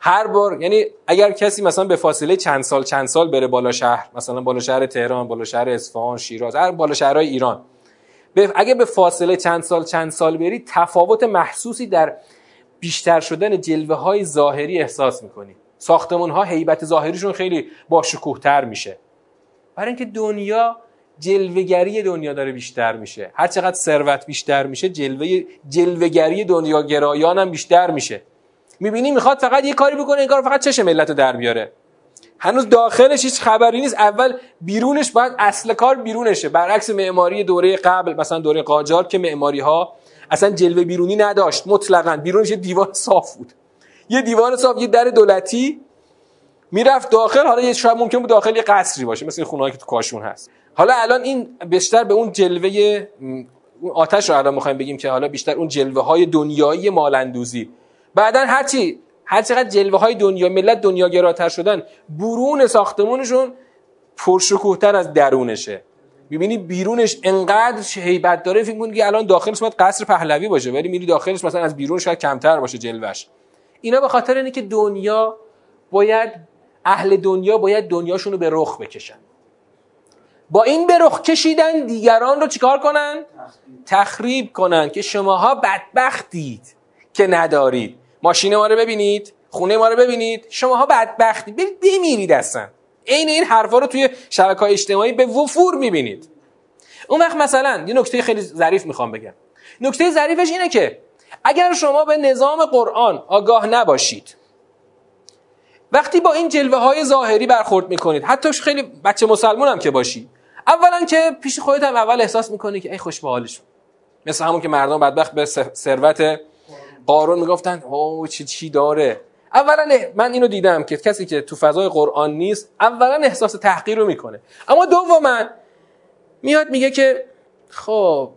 هر بار یعنی اگر کسی مثلا به فاصله چند سال چند سال بره بالا شهر مثلا بالا شهر تهران بالا شهر اصفهان شیراز هر بالا شهرهای ایران اگه به فاصله چند سال چند سال بری تفاوت محسوسی در بیشتر شدن جلوه های ظاهری احساس می‌کنی. ساختمون ها هیبت ظاهریشون خیلی با تر میشه. برای اینکه دنیا جلوگری دنیا داره بیشتر میشه. هر چقدر ثروت بیشتر میشه جلوه جلوگری دنیا گرایان هم بیشتر میشه. می‌بینی می‌خواد فقط یه کاری بکنه این کار فقط چش ملت رو در بیاره هنوز داخلش هیچ خبری نیست. اول بیرونش باید اصل کار بیرونشه. برعکس معماری دوره قبل مثلا دوره قاجار که معماری ها اصلا جلوه بیرونی نداشت مطلقا. بیرونش یه دیوار صاف بود. یه دیوار صاف یه در دولتی می‌رفت داخل حالا یه شاید ممکن بود داخل یه قصری باشه مثل خونه که تو کاشون هست. حالا الان این بیشتر به اون جلوه اون آتش رو الان می‌خوایم بگیم که حالا بیشتر اون جلوه های دنیایی مالندوزی. بعدا هرچی هر چقدر جلوه های دنیا ملت دنیا گراتر شدن برون ساختمونشون پرشکوهتر از درونشه. می‌بینی بیرونش انقدر هیبت داره فکر می‌کنی که الان داخلش باید قصر پهلوی باشه ولی میری داخلش مثلا از بیرون شاید کمتر باشه جلوش اینا به خاطر اینه که دنیا باید اهل دنیا باید دنیاشون رو به رخ بکشن. با این به رخ کشیدن دیگران رو چیکار کنن؟ تخریب کنن که شماها بدبختید که ندارید. ماشین ما رو ببینید خونه ما رو ببینید شماها بدبختید. برید بمیرید اصلا. عین این حرفا رو توی شبکه اجتماعی به وفور می‌بینید. اون وقت مثلا یه نکته خیلی ظریف می‌خوام بگم. نکته ظریفش اینه که اگر شما به نظام قرآن آگاه نباشید وقتی با این جلوه های ظاهری برخورد می‌کنید حتی خیلی بچه مسلمون هم که باشی. اولا که پیش خودت هم اول احساس می‌کنی که ای خوش به حالشون. مثل همون که مردم بدبخت به ثروت قارون می‌گفتن او چی چی داره؟ اولا من اینو دیدم که کسی که تو فضای قرآن نیست اولا احساس تحقیر رو می‌کنه. اما دوما میاد میگه که خب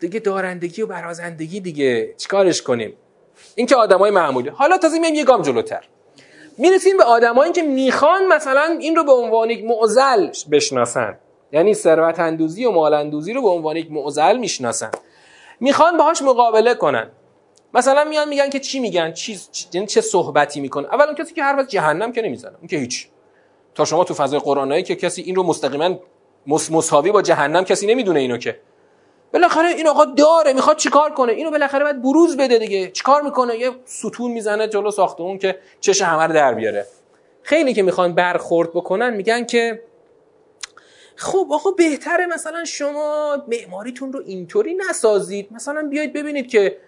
دیگه دارندگی و برازندگی دیگه چیکارش کنیم؟ این که آدمای معمولی. حالا تازه میایم یه گام جلوتر. می‌رسیم به آدمایی که می‌خوان مثلا این رو به عنوان یک معضل بشناسن. یعنی ثروت اندوزی و مال اندوزی رو به عنوان یک معضل می‌شناسن. می‌خوان باهاش مقابله کنن. مثلا میان میگن که چی میگن؟ چیز یعنی چه صحبتی می‌کنه اول اون کسی که حرف از جهنم که نمی‌زنه. اون که هیچ. تا شما تو فضای قرآنایی که کسی این رو مستقیما مساوی با جهنم کسی نمی‌دونه اینو که. بالاخره این آقا داره می‌خواد چیکار کنه؟ اینو بالاخره باید بروز بده دیگه. چیکار می‌کنه؟ یه ستون می‌زنه جلو ساختمون که چش همه رو در بیاره. خیلی که می‌خوان برخورد بکنن میگن که خب آقا بهتره مثلا شما معماریتون رو اینطوری نسازید. مثلا بیاید ببینید که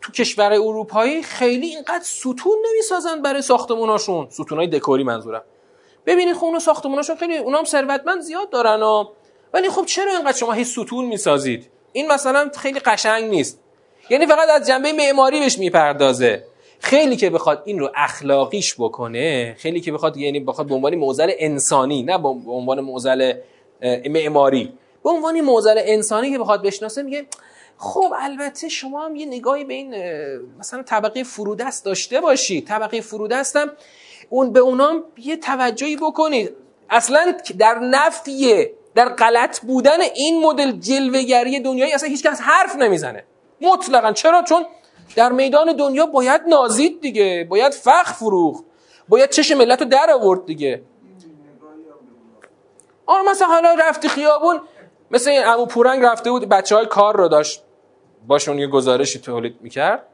تو کشور اروپایی خیلی اینقدر ستون نمی‌سازن برای ساختموناشون. ستونای دکوری منظورم. ببینید خونه ساختموناشون خیلی اونام ثروتمند زیاد دارن و ولی خب چرا اینقدر شما هیچ ستون می‌سازید؟ این مثلا خیلی قشنگ نیست. یعنی فقط از جنبه معماری بهش می‌پردازه. خیلی که بخواد این رو اخلاقیش بکنه خیلی که بخواد یعنی بخواد به عنوان معضل انسانی نه به عنوان معضل معماری. به عنوان معضل انسانی که بخواد بشناسه میگه خب البته شما هم یه نگاهی به این مثلا طبقه فرودست داشته باشید طبقه فرودست هم اون به اونام یه توجهی بکنید اصلا در نفیه در غلط بودن این مدل جلوگری دنیایی اصلا هیچ کس حرف نمی‌زنه. مطلقا. چرا؟ چون در میدان دنیا باید نازید دیگه باید فخ فروخت باید چش ملت رو در آورد دیگه. آن مثلا حالا رفتی خیابون مثل این امو پورنگ رفته بود بچه های کار رو داشت. باشون یه گزارشی تولید می‌کرد.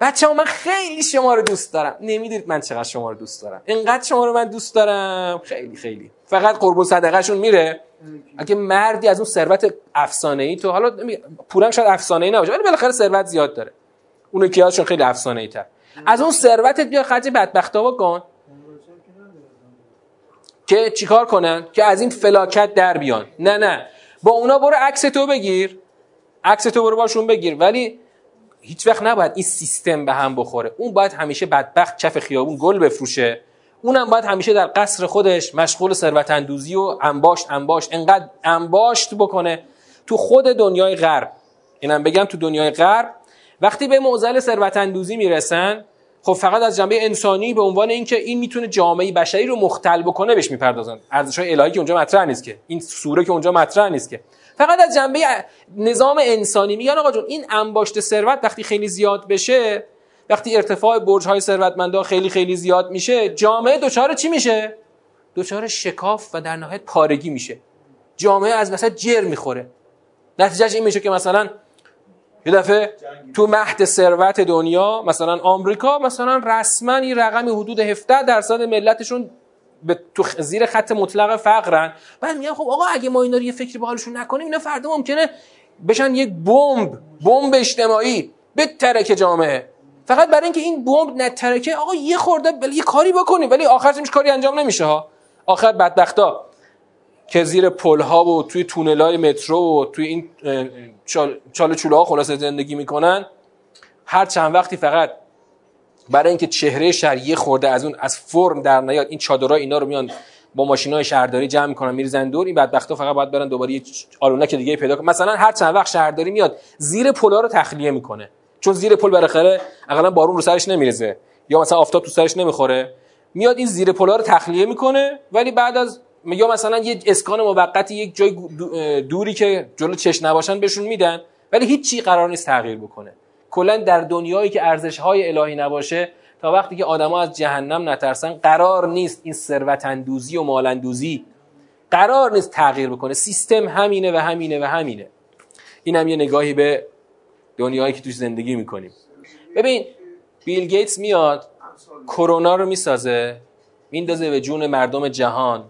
بچه ها من خیلی شما رو دوست دارم. نمی‌دونید من چقدر شما رو دوست دارم. اینقدر شما رو من دوست دارم. خیلی خیلی. فقط قربون صدقهشون میره. اگه مردی از اون ثروت افسانه ای تو حالا پولم شاید افسانه ای نباشه ولی بالاخره ثروت زیاد داره. اون کیاشون خیلی افسانه ای تر از اون ثروتت بیا خرج بدبختا بکن که چیکار کنن؟ که از این فلاکت در بیان. نه نه. با اونا برو عکس تو بگیر. عکس تو برو باشون بگیر. ولی هیچ وقت نباید این سیستم به هم بخوره. اون باید همیشه بدبخت کف خیابون گل بفروشه. اونم باید همیشه در قصر خودش مشغول ثروت اندوزی و انباشت انباشت انقدر انباشت بکنه تو خود دنیای غرب. اینم بگم تو دنیای غرب. وقتی به معضل ثروت اندوزی می‌رسن خب فقط از جنبه انسانی به عنوان اینکه این می‌تونه جامعه بشری رو مختل بکنه بهش می‌پردازن. ارزش های الهی که اونجا مطرح نیست که. این سوره که اونجا مطرح نیست که. فقط از جنبه نظام انسانی میگن آقا جون این انباشت ثروت وقتی خیلی زیاد بشه وقتی ارتفاع برج های ثروتمندا خیلی خیلی زیاد میشه جامعه دچار چی میشه؟ دچار شکاف و در نهایت پارگی میشه. جامعه از وسط جر می‌خوره. نتیجهش این میشه که مثلا یه دفعه تو مهد ثروت دنیا مثلا آمریکا مثلا رسما این رقمی حدود 17 درصد ملتشون به تو زیر خط مطلق فقرن. بعد میگن خب آقا اگه ما اینا رو یه فکری به حالشون نکنیم اینا فردا ممکنه بشن یک بمب بمب اجتماعی به ترک جامعه. فقط برای اینکه این بمب نترکه آقا یه خورده بلی یه کاری بکنیم ولی آخرش هیچ کاری انجام نمیشه ها. آخر بدبختا که زیر پل ها و توی تونل های مترو و توی این چال, چال چوله ها خلاصه زندگی می‌کنن. هر چند وقتی فقط برای اینکه چهره شهر یه خورده از اون از فرم در نیاد این چادرها اینا رو میان با ماشینای شهرداری جمع می‌کنن میریزن دور این بدبختا فقط باید برن دوباره یه آلونک دیگه پیدا کنن. مثلا هر چند وقت شهرداری میاد زیر پلا رو تخلیه می‌کنه. چون زیر پل بالاخره اقلا بارون رو سرش نمیرزه یا مثلا آفتاب تو سرش نمی‌خوره. میاد این زیر پلا رو تخلیه می‌کنه ولی بعد از یا مثلا یه اسکان موقتی یک جای دوری که جلو چش نباشن بهشون میدن ولی هیچ چی قرار نیست تغییر بکنه. کلا در دنیایی که ارزش های الهی نباشه تا وقتی که آدما از جهنم نترسن قرار نیست این ثروت اندوزی و مال اندوزی قرار نیست تغییر بکنه. سیستم همینه و همینه و همینه. این هم یه نگاهی به دنیایی که توش زندگی می‌کنیم. ببین بیل گیتس میاد کرونا رو می‌سازه میندازه به جون مردم جهان.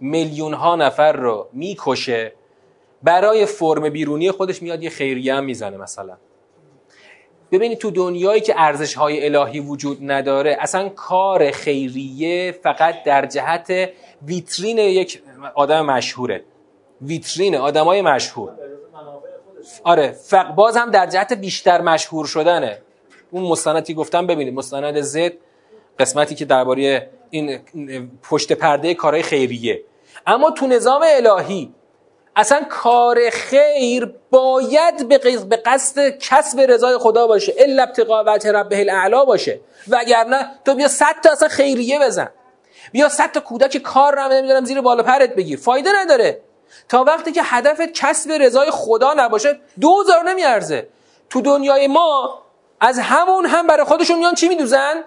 میلیون ها نفر رو می‌کشه. برای فرم بیرونی خودش میاد یه خیریه هم می‌زنه مثلا. ببینید تو دنیایی که ارزش های الهی وجود نداره اصلا کار خیریه فقط در جهت ویترین یک آدم مشهوره. ویترین آدمای مشهور. آره فق باز هم در جهت بیشتر مشهور شدنه. اون مستندی گفتم ببینید مستند زد قسمتی که درباره این پشت پرده کارهای خیریه. اما تو نظام الهی اصلا کار خیر باید به قصد کسب رضای خدا باشه. الا ابتقاء وجه ربه الاعلا باشه. وگرنه تو بیا صد تا اصلا خیریه بزن. بیا صد تا کودک کار رو نمی‌دونم زیر بالا پرت بگیر. فایده نداره. تا وقتی که هدفت کسب رضای خدا نباشه دوزار نمیارزه. تو دنیای ما از همون هم برای خودشون میان چی میدوزن؟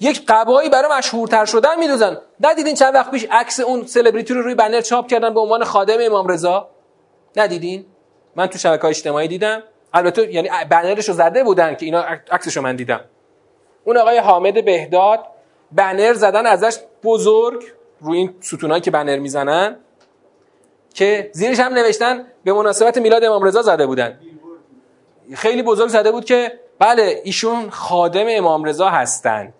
یک قبایی برای مشهورتر شدن میدوزن. ندیدین چند وقت پیش عکس اون سلبریتی رو روی بنر چاپ کردن به عنوان خادم امام رضا؟ ندیدین؟ من تو شبکه اجتماعی دیدم. البته یعنی بنرش رو زده بودن که اینا عکسش رو من دیدم. اون آقای حامد بهداد بنر زدن ازش بزرگ روی این ستونایی که بنر می‌زنن. که زیرش هم نوشتن به مناسبت میلاد امام رضا زده بودن. خیلی بزرگ زده بود که بله ایشون خادم امام رضا هستن.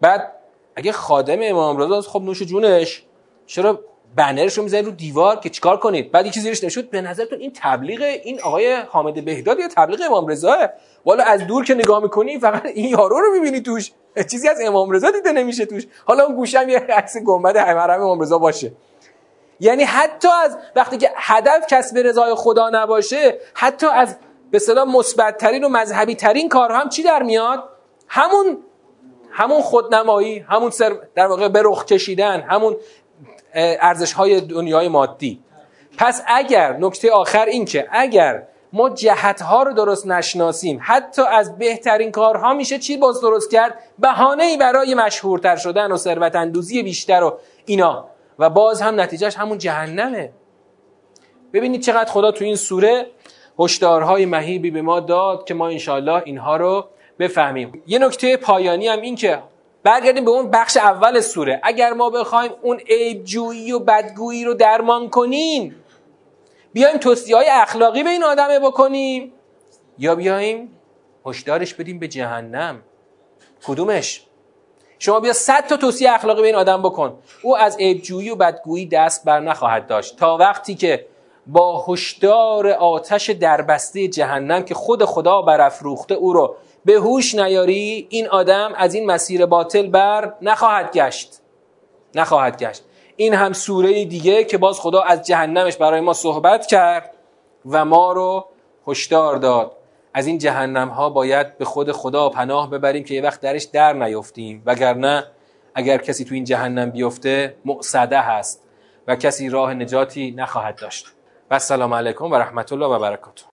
بعد اگه خادم امام رضا خب نوش جونش چرا بنرش رو می‌زنید رو دیوار که چیکار کنید؟ بعد یکی زیرش نشود به نظرتون این تبلیغ این آقای حامد بهداد یا تبلیغ امام رضاه والا از دور که نگاه می‌کنی فقط این یارو رو می‌بینی توش. چیزی از امام رضا دیده نمیشه توش. حالا اون گوشم یه عکس گنبد حرم امام رضا باشه. یعنی حتی از وقتی که هدف کسب رضای خدا نباشه حتی از به صدا مثبت ترین و مذهبی ترین کار هم چی در میاد؟ همون همون خودنمایی همون سر در واقع به رخ کشیدن همون ارزش های دنیای مادی. پس اگر نکته آخر این که اگر ما جهت ها رو درست نشناسیم حتی از بهترین کارها میشه چی باز درست کرد؟ بهانه ای برای مشهورتر شدن و ثروت اندوزی بیشتر و اینا. و باز هم نتیجهش همون جهنمه. ببینید چقدر خدا تو این سوره هشدارهای مهیبی به ما داد که ما انشالله اینها رو بفهمیم. یه نکته پایانی هم این که برگردیم به اون بخش اول سوره. اگر ما بخوایم اون عیبجویی و بدگویی رو درمان کنیم بیایم توصیه های اخلاقی به این آدمه بکنیم یا بیایم هشدارش بدیم به جهنم؟ کدومش؟ شما بیا صد تا توصیه اخلاقی به این آدم بکن. او از عیبجویی و بدگویی دست بر نخواهد داشت. تا وقتی که با هشدار آتش دربسته جهنم که خود خدا برافروخته او رو به هوش نیاری این آدم از این مسیر باطل بر نخواهد گشت. نخواهد گشت. این هم سوره دیگه که باز خدا از جهنمش برای ما صحبت کرد و ما رو هشدار داد. از این جهنم ها باید به خود خدا پناه ببریم که یه وقت درش در نیفتیم. وگرنه اگر کسی تو این جهنم بیفته مقصده هست و کسی راه نجاتی نخواهد داشت. و السلام علیکم و رحمت الله و برکاته.